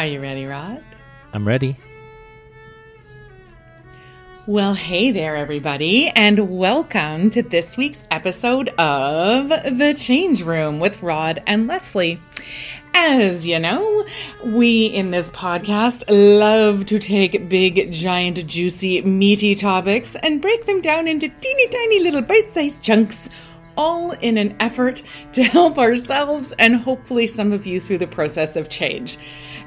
Are you ready, Rod? I'm ready. Well, hey there, everybody, and welcome to this week's episode of The Change Room with Rod and Lesley. As you know, we in this podcast love to take big, giant, juicy, meaty topics and break them down into teeny tiny little bite sized chunks all in an effort to help ourselves and hopefully some of you through the process of change.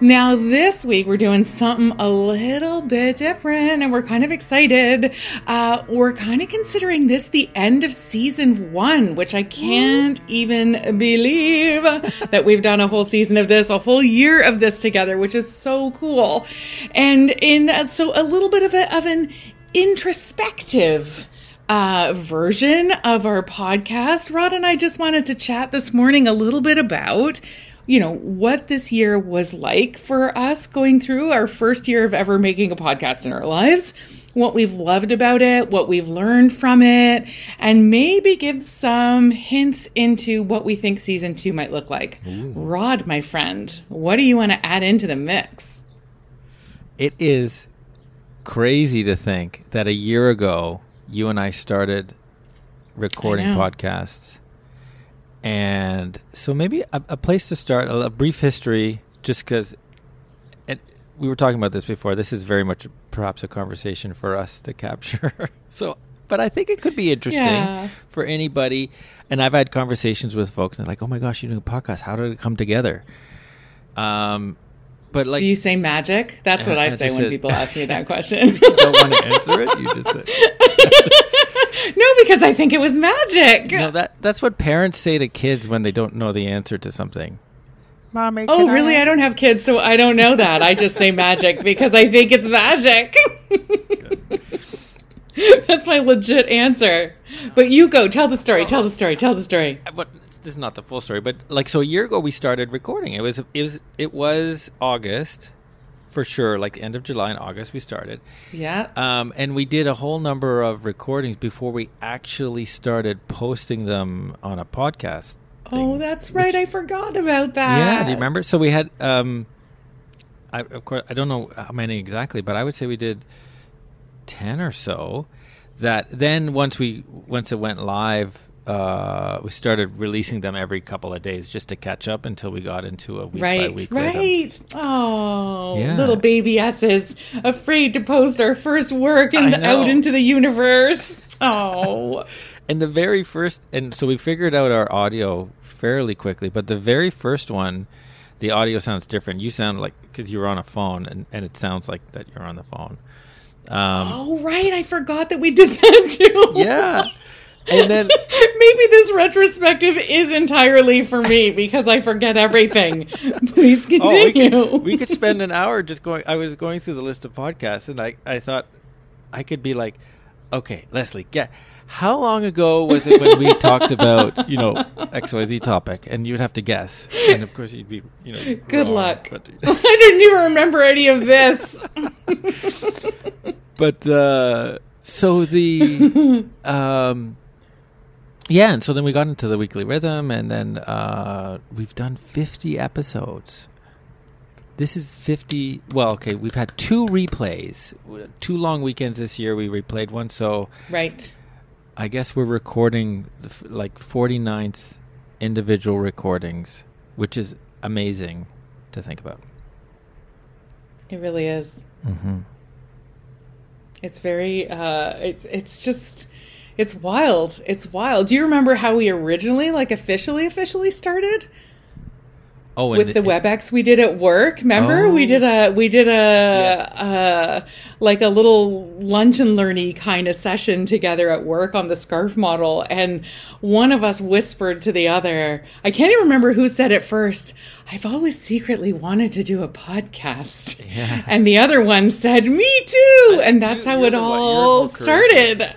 Now, this week we're doing something a little bit different and we're kind of excited. Uh, we're kind of considering this the end of season one, which I can't even believe that we've done a whole season of this, a whole year of this together, which is so cool. And in uh, so a little bit of, a, of an introspective uh, version of our podcast, Rod and I just wanted to chat this morning a little bit about, you know, what this year was like for us going through our first year of ever making a podcast in our lives, what we've loved about it, what we've learned from it, and maybe give some hints into what we think season two might look like. Ooh. Rod, my friend, what do you want to add into the mix? It is crazy to think that a year ago, you and I started recording podcasts. And so maybe a, a place to start, a, a brief history, just because we were talking about this before. This is very much perhaps a conversation for us to capture. so, but I think it could be interesting yeah. for anybody. And I've had conversations with folks and they're like, oh my gosh, you do a podcast. How did it come together? Um, but like, do you say magic? That's what I, I say when said, people ask me that question. you don't want to answer it. You just say. no, because I think it was magic. No, that that's what parents say to kids when they don't know the answer to something. Mommy. Oh, really? I, I don't have kids, so I don't know that. I just say magic because I think it's magic. That's my legit answer. But you go. Tell the story. Tell the story. Tell the story. But this is not the full story, but like so a year ago we started recording. It was it was it was August for sure, like end of July and August we started. Yeah. Um, and we did a whole number of recordings before we actually started posting them on a podcast. Thing, oh, that's right. Which, I forgot about that. Yeah, do you remember? So we had um I of course I don't know how many exactly, but I would say we did 10 or so that then once we once it went live uh, we started releasing them every couple of days just to catch up until we got into a week right, by week right. Rhythm. Oh, yeah. little baby S's afraid to post our first work and out into the universe. Oh, and the very first, and so we figured out our audio fairly quickly, but the very first one, the audio sounds different. You sound like because you're on a phone, and, and it sounds like that you're on the phone. Um, oh right, I forgot that we did that too. yeah. And then maybe this retrospective is entirely for me because I forget everything. Please continue. Oh, we, could, we could spend an hour just going. I was going through the list of podcasts, and I I thought I could be like, okay, Lesley, get. How long ago was it when we talked about you know X Y Z topic, and you'd have to guess, and of course you'd be you know good wrong, luck. But, I didn't even remember any of this. but uh, so the um, yeah, and so then we got into the weekly rhythm, and then uh, we've done 50 episodes. This is 50. Well, okay, we've had two replays, two long weekends this year. We replayed one, so right. I guess we're recording the, like 49th individual recordings, which is amazing to think about. It really is. Mm-hmm. It's very. Uh, it's it's just it's wild. It's wild. Do you remember how we originally, like, officially, officially started? Oh, with the, the WebEx we did at work. Remember, oh. we did a we did a yes. uh, like a little lunch and learny kind of session together at work on the scarf model, and one of us whispered to the other. I can't even remember who said it first. I've always secretly wanted to do a podcast, yeah. and the other one said, "Me too," and that's how it all started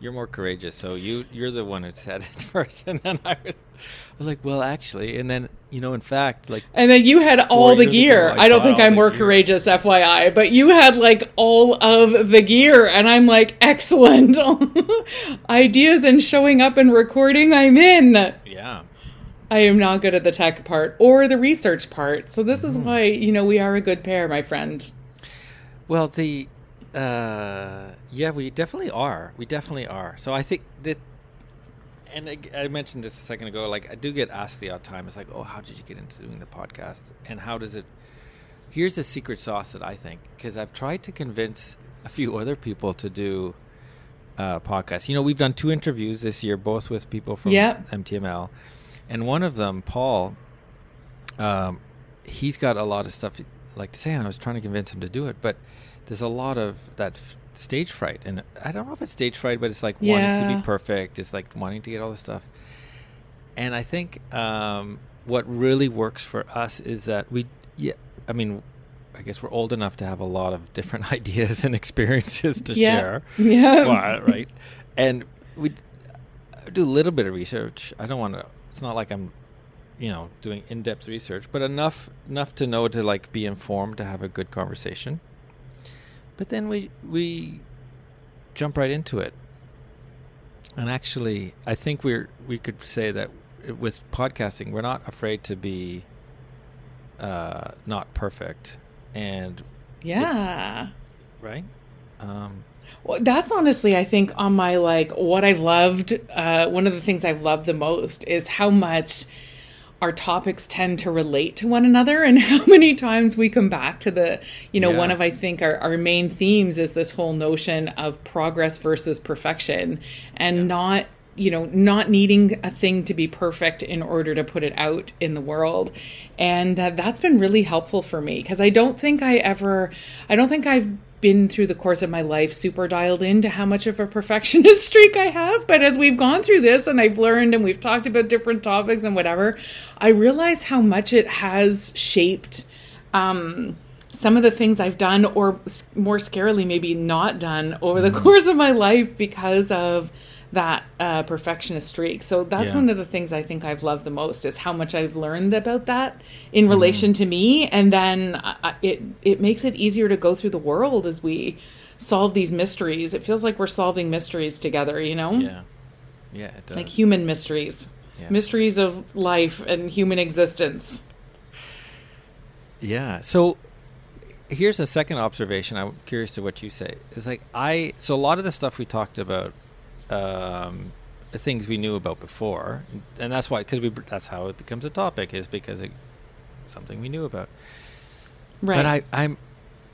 you're more courageous, so you you're the one who said it first, and then I was, I was like, well, actually, and then you know, in fact, like, and then you had all the gear. Ago, I, I, don't think I'm more gear. courageous, FYI, but you had like all of the gear, and I'm like, excellent ideas and showing up and recording. I'm in. Yeah. I am not good at the tech part or the research part. So this mm-hmm. is why, you know, we are a good pair, my friend. Well, the uh yeah, we definitely are. We definitely are. So I think that and I, I, mentioned this a second ago. Like I do get asked the odd time. It's like, oh, how did you get into doing the podcast? And how does it? Here's the secret sauce that I think because I've tried to convince a few other people to do uh, podcasts. You know, we've done two interviews this year, both with people from yep. MTML, and one of them, Paul. Um, he's got a lot of stuff like to say, and I was trying to convince him to do it, but there's a lot of that stage fright, and I don't know if it's stage fright, but it's like yeah. wanting to be perfect. It's like wanting to get all this stuff. And I think um, what really works for us is that we, yeah, I mean, I guess we're old enough to have a lot of different ideas and experiences to yeah. share. Yeah. Well, right. And we do a little bit of research. I don't want to. It's not like I'm, you know, doing in-depth research, but enough enough to know to like be informed to have a good conversation. But then we we jump right into it. And actually, I think we're we could say that with podcasting, we're not afraid to be uh, not perfect, and yeah, it, right. Um, well, that's honestly, I think, on my like what I loved. Uh, one of the things I've loved the most is how much our topics tend to relate to one another and how many times we come back to the you know yeah. one of i think our, our main themes is this whole notion of progress versus perfection and yeah. not you know not needing a thing to be perfect in order to put it out in the world and uh, that's been really helpful for me because i don't think i ever i don't think i've been through the course of my life super dialed into how much of a perfectionist streak I have. But as we've gone through this and I've learned and we've talked about different topics and whatever, I realize how much it has shaped um, some of the things I've done, or more scarily, maybe not done over the mm-hmm. course of my life because of that uh, perfectionist streak. So that's yeah. one of the things I think I've loved the most is how much I've learned about that in mm-hmm. relation to me, and then uh, it it makes it easier to go through the world as we solve these mysteries. It feels like we're solving mysteries together, you know? Yeah, yeah, it does. Like human mysteries, yeah. mysteries of life and human existence. Yeah. So here's a second observation. I'm curious to what you say. It's like I so a lot of the stuff we talked about um, things we knew about before, and that's why because we that's how it becomes a topic is because it's something we knew about. Right. But I, I'm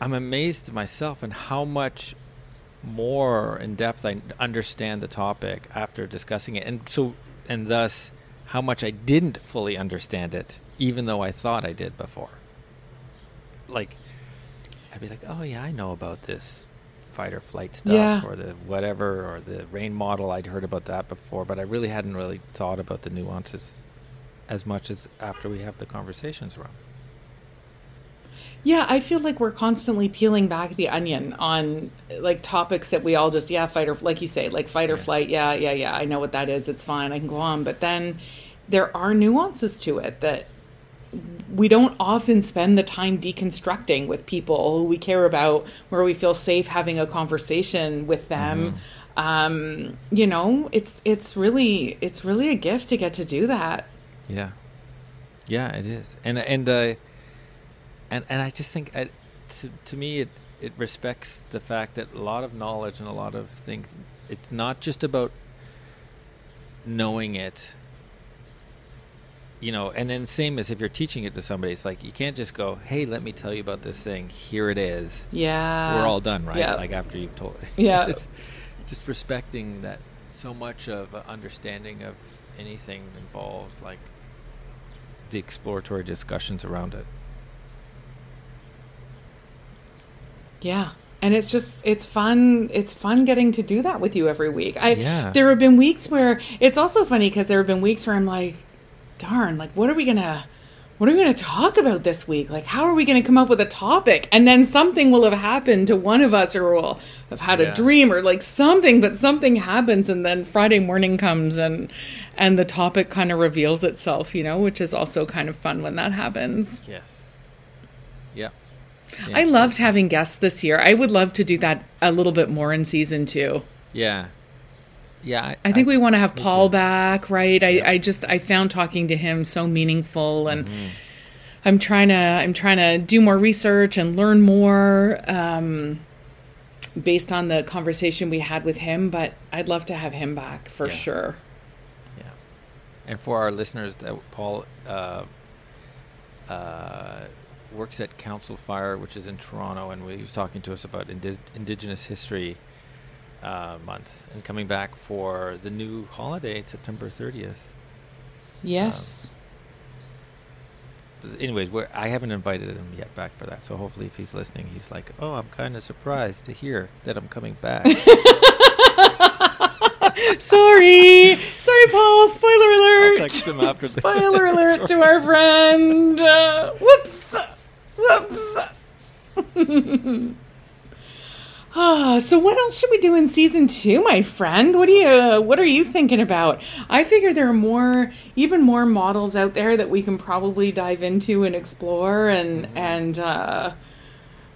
I'm amazed myself and how much more in depth I understand the topic after discussing it, and so and thus how much I didn't fully understand it, even though I thought I did before. Like, I'd be like, "Oh yeah, I know about this fight or flight stuff yeah. or the whatever or the rain model. I'd heard about that before, but I really hadn't really thought about the nuances as much as after we have the conversations around. Yeah, I feel like we're constantly peeling back the onion on like topics that we all just yeah fight or like you say like fight or flight. Yeah, yeah, yeah. I know what that is. It's fine. I can go on. But then there are nuances to it that we don't often spend the time deconstructing with people who we care about, where we feel safe having a conversation with them. Mm-hmm. Um, you know, it's it's really it's really a gift to get to do that. Yeah, yeah, it is, and and uh, and and I just think uh, to to me it it respects the fact that a lot of knowledge and a lot of things. It's not just about knowing it you know, and then same as if you're teaching it to somebody, it's like you can't just go, "Hey, let me tell you about this thing. Here it is." Yeah, we're all done, right? Yep. Like after you've told. Yeah, just respecting that so much of understanding of anything involves like the exploratory discussions around it. Yeah. And it's just it's fun it's fun getting to do that with you every week. I yeah. there have been weeks where it's also funny because there have been weeks where I'm like darn, like what are we gonna what are we going to talk about this week? Like, how are we going to come up with a topic? And then something will have happened to one of us, or we'll have had yeah. a dream, or like something. But something happens, and then Friday morning comes, and and the topic kind of reveals itself, you know, which is also kind of fun when that happens. Yes. Yeah. yeah I loved having guests this year. I would love to do that a little bit more in season two. Yeah, Yeah, I, I think I- we want to have Paul too. back, right? I, Yeah. I just I found talking to him so meaningful, and Mm-hmm. I'm trying to I'm trying to do more research and learn more um, based on the conversation we had with him. But I'd love to have him back for Yeah. sure. Yeah. And for our listeners, that Paul uh, uh, works at Council Fire, which is in Toronto, and he was talking to us about indi- Indigenous History uh, Month and coming back for the new holiday, September 30th. Yes. Anyways, we're, I haven't invited him yet back for that, so hopefully, if he's listening, he's like, "Oh, I'm kind of surprised to hear that I'm coming back." Sorry, sorry, Paul. Spoiler alert. text him after the- Spoiler alert to our friend. Uh, whoops, whoops. Ah, so what else should we do in season two, my friend? What do you What are you thinking about? I figure there are more, even more models out there that we can probably dive into and explore, and and uh,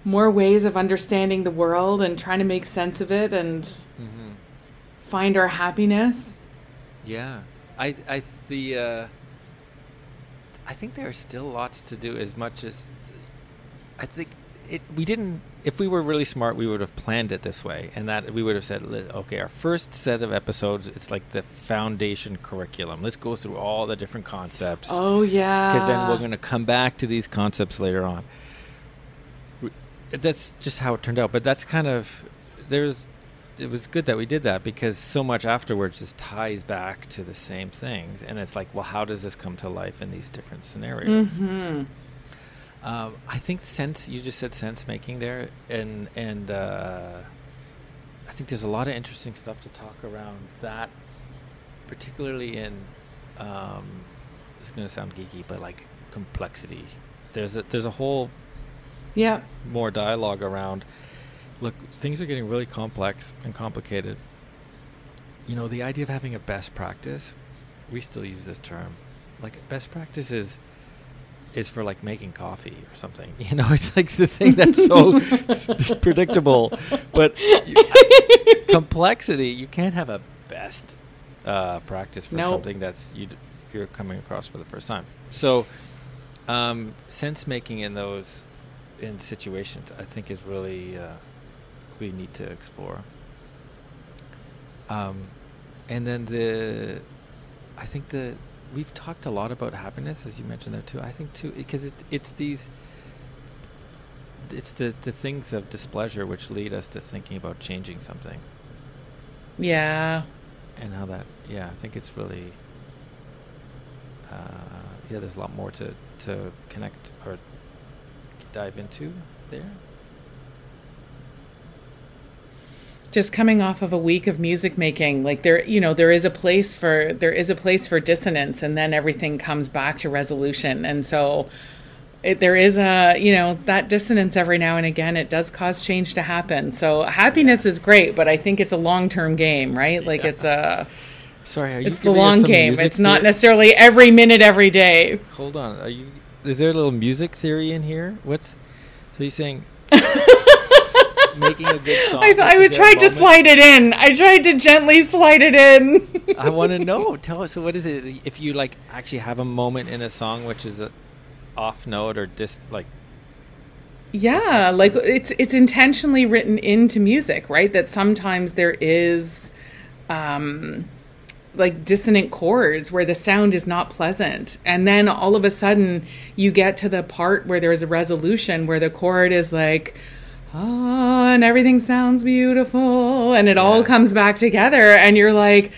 more ways of understanding the world and trying to make sense of it and hmm find our happiness. Yeah, I, I, the, uh, I think there are still lots to do. As much as I think it, we didn't. If we were really smart, we would have planned it this way, and that we would have said, "Okay, our first set of episodes, it's like the foundation curriculum. Let's go through all the different concepts, Oh yeah. because then we're going to come back to these concepts later on." That's just how it turned out. But that's kind of there's it was good that we did that because so much afterwards just ties back to the same things and it's like well how does this come to life in these different scenarios hmm um, i think sense you just said sense making there and and uh, i think there's a lot of interesting stuff to talk around that particularly in um, it's going to sound geeky but like complexity there's a there's a whole Yeah. more dialogue around look things are getting really complex and complicated you know the idea of having a best practice we still use this term like best practice is is for like making coffee or something. You know it's like the thing that's so s- predictable. But you, complexity you can't have a best uh, practice for Nope. something that's you you're coming across for the first time. So um, sense making in those in situations i think is really uh, we need to explore. Um, and then the i think the we've talked a lot about happiness as you mentioned there too. I think too because it's it's these it's the the things of displeasure which lead us to thinking about changing something. Yeah. and how that yeah i think it's really uh, yeah there's a lot more to to connect or dive into there Just coming off of a week of music making, like there, you know, there is a place for there is a place for dissonance, and then everything comes back to resolution. And so, it, there is a you know that dissonance every now and again. It does cause change to happen. So happiness is great, but I think it's a long term game, right? Like Yeah. it's a sorry are you it's the long game. It's not necessarily every minute, every day. hold on are you is there a little music theory in here what's so you're saying making a good song I, I would try to slide it in. I tried to gently slide it in. I want to know. Tell us. So, what is it? If you like, actually have a moment in a song which is a off note or dis like. Yeah, like it's it's intentionally written into music, right? That sometimes there is um like dissonant chords where the sound is not pleasant. And then all of a sudden you get to the part where there's a resolution where the chord is like oh, and everything sounds beautiful and it all comes back together and you're like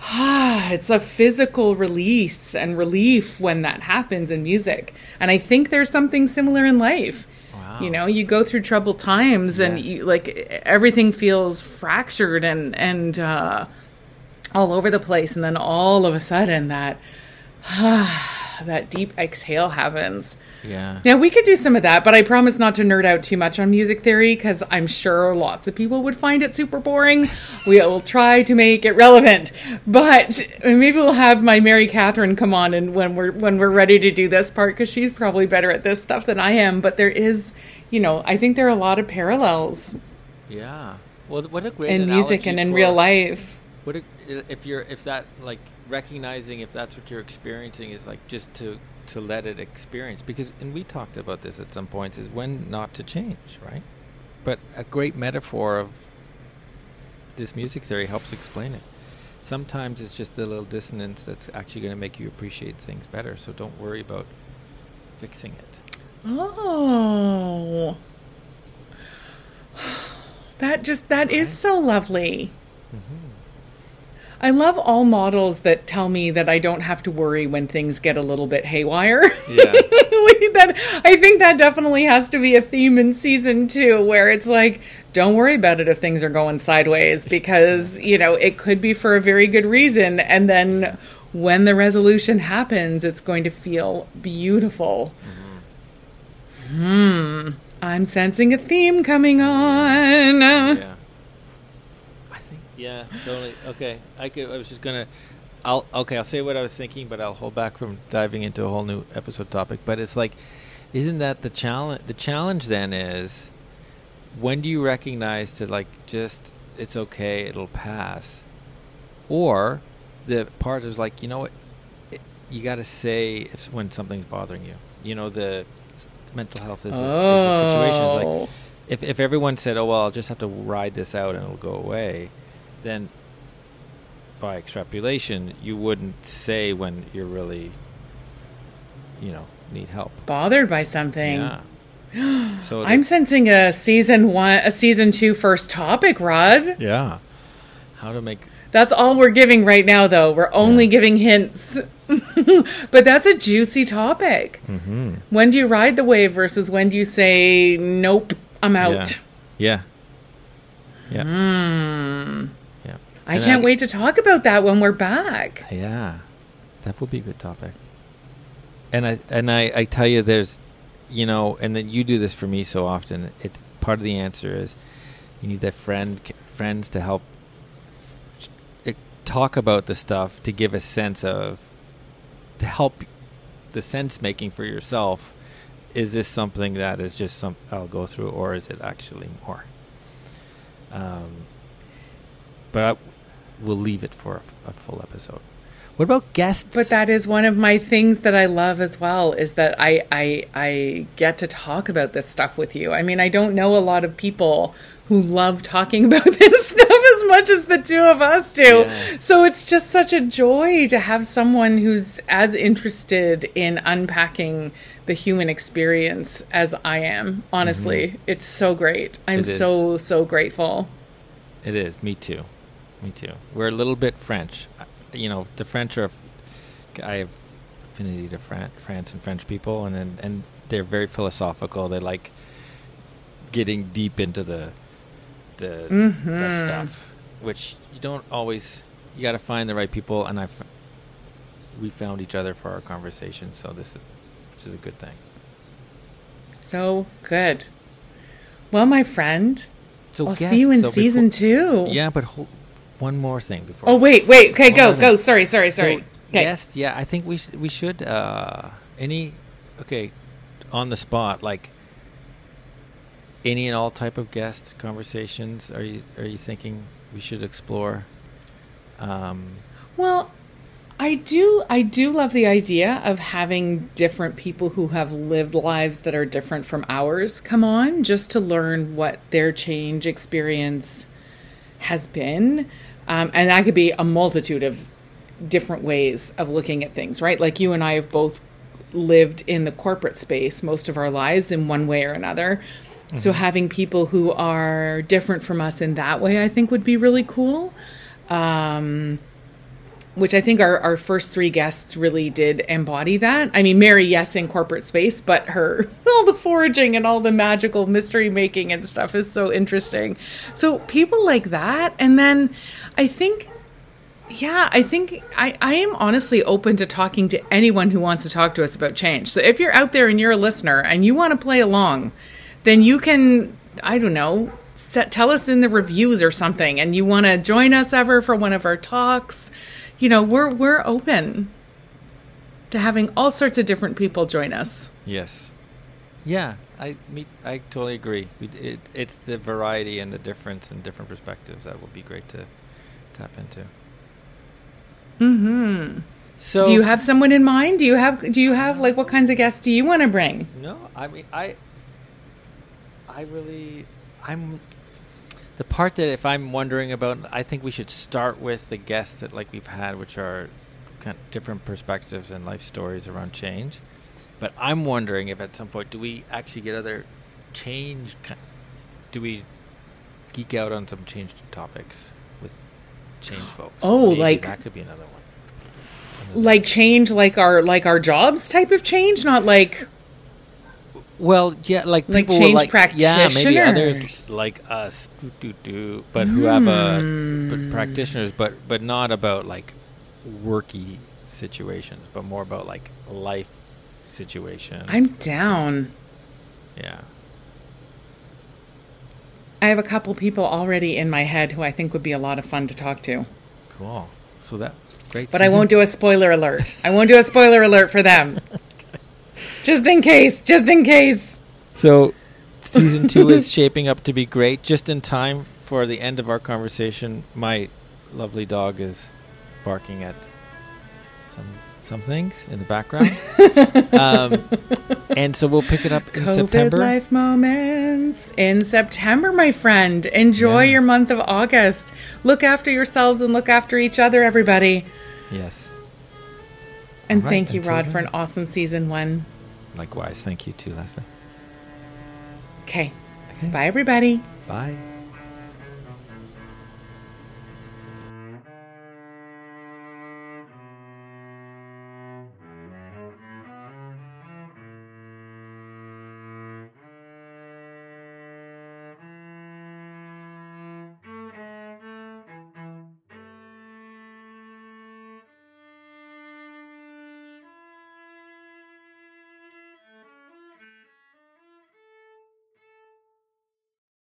ah, it's a physical release and relief when that happens in music. And I think there's something similar in life. Wow. You know, you go through troubled times and you, like everything feels fractured and and uh, all over the place, and then all of a sudden that that deep exhale happens. Yeah. Now we could do some of that, but I promise not to nerd out too much on music theory because I'm sure lots of people would find it super boring. we will try to make it relevant, but uh, maybe we'll have my Mary Catherine come on and when we're when we're ready to do this part because she's probably better at this stuff than I am. But there is, you know, I think there are a lot of parallels Yeah. Well, what a great in music and in for- real life. What if you're if that like recognizing if that's what you're experiencing is like just to to let it experience because and we talked about this at some points is when not to change, right? But a great metaphor of this music theory helps explain it. Sometimes it's just a little dissonance that's actually going to make you appreciate things better. So don't worry about fixing it. Oh. That just that right. is so lovely. Mm-hmm. I love all models that tell me that I don't have to worry when things get a little bit haywire. Yeah. that I think that definitely has to be a theme in season 2 where it's like don't worry about it if things are going sideways because, you know, it could be for a very good reason and then when the resolution happens it's going to feel beautiful. Mm-hmm. Hmm. I'm sensing a theme coming on. Yeah. Yeah, totally. Okay, I could. I was just gonna. I'll okay. I'll say what I was thinking, but I'll hold back from diving into a whole new episode topic. But it's like, isn't that the challenge? The challenge then is, when do you recognize to like just it's okay, it'll pass, or the part is like you know what, it, you got to say if when something's bothering you. You know the mental health is, oh. is the situation. It's like oh. If if everyone said, "Oh well, I'll just have to ride this out and it'll go away," then by extrapolation, you wouldn't say when you're really, you know, need help. Bothered by something. Yeah. so I'm sensing a season one, a season two first topic, Rod. Yeah. How to make. That's all we're giving right now, though. We're only yeah. giving hints. but that's a juicy topic. Mm-hmm. When do you ride the wave versus when do you say, nope, I'm out? Yeah. Yeah. yeah. Mm. I can't I, wait to talk about that when we're back. Yeah, that will be a good topic. And I and I, I tell you, there's, you know, and then you do this for me so often. It's part of the answer is you need that friend friends to help talk about the stuff to give a sense of to help the sense making for yourself. Is this something that is just some I'll go through, or is it actually more? Um, but we'll leave it for a, a full episode. What about guests? But that is one of my things that I love as well is that I, I I get to talk about this stuff with you. I mean, I don't know a lot of people who love talking about this stuff as much as the two of us do. Yeah. So it's just such a joy to have someone who's as interested in unpacking the human experience as I am. Honestly, mm-hmm. it's so great. I'm so so grateful. It is. Me too. Me too. We're a little bit French. You know, the French are. I have affinity to Fran- France and French people, and, and and they're very philosophical. They like getting deep into the the, mm-hmm. the stuff, which you don't always. You got to find the right people, and I. We found each other for our conversation, so this, is, which is a good thing. So good. Well, my friend, so I'll see you in so season before, two. Yeah, but hold, one more thing before. Oh wait, wait. Okay, go, go. Sorry, sorry, sorry. So, okay. Yes, yeah. I think we sh- we should. Uh, any, okay, on the spot, like any and all type of guest conversations. Are you are you thinking we should explore? Um, well, I do I do love the idea of having different people who have lived lives that are different from ours come on just to learn what their change experience has been. Um, and that could be a multitude of different ways of looking at things, right? Like you and I have both lived in the corporate space most of our lives in one way or another. Mm-hmm. So having people who are different from us in that way, I think would be really cool. Um, which I think our, our first three guests really did embody that. I mean, Mary, yes, in corporate space, but her, all the foraging and all the magical mystery making and stuff is so interesting. So people like that. And then I think, yeah, I think I, I am honestly open to talking to anyone who wants to talk to us about change. So if you're out there and you're a listener and you want to play along, then you can, I don't know, set, tell us in the reviews or something and you want to join us ever for one of our talks you know, we're we're open to having all sorts of different people join us. Yes. Yeah, I meet, I totally agree. We, it, it's the variety and the difference and different perspectives that will be great to tap into. Mm-hmm. So do you have someone in mind? Do you have do you have like what kinds of guests do you want to bring? No, I mean I I really I'm the part that if I'm wondering about I think we should start with the guests that like we've had which are kind of different perspectives and life stories around change. But I'm wondering if at some point do we actually get other change do we geek out on some change topics with change folks? Oh, like that could be another one like change like our like our jobs type of change not like well yeah like like people change like practitioners. yeah maybe others like us do, do, do, but who have a but Hmm. practitioners but but not about like worky situations but more about like life situations. I'm down. Yeah. I have a couple people already in my head who i think would be a lot of fun to talk to. Cool. So that great but i won't do a spoiler alert. I won't do a spoiler alert for them just in case just in case. So season two is shaping up to be great. Just in time for the end of our conversation my lovely dog is barking at some some things in the background. Um, and so we'll pick it up in COVID september. life moments in september my friend. Enjoy Yeah. your month of august. Look after yourselves and look after each other everybody. Yes. And right, thank you rod for an awesome season one likewise. Thank you too lesley okay. Okay. bye everybody. Bye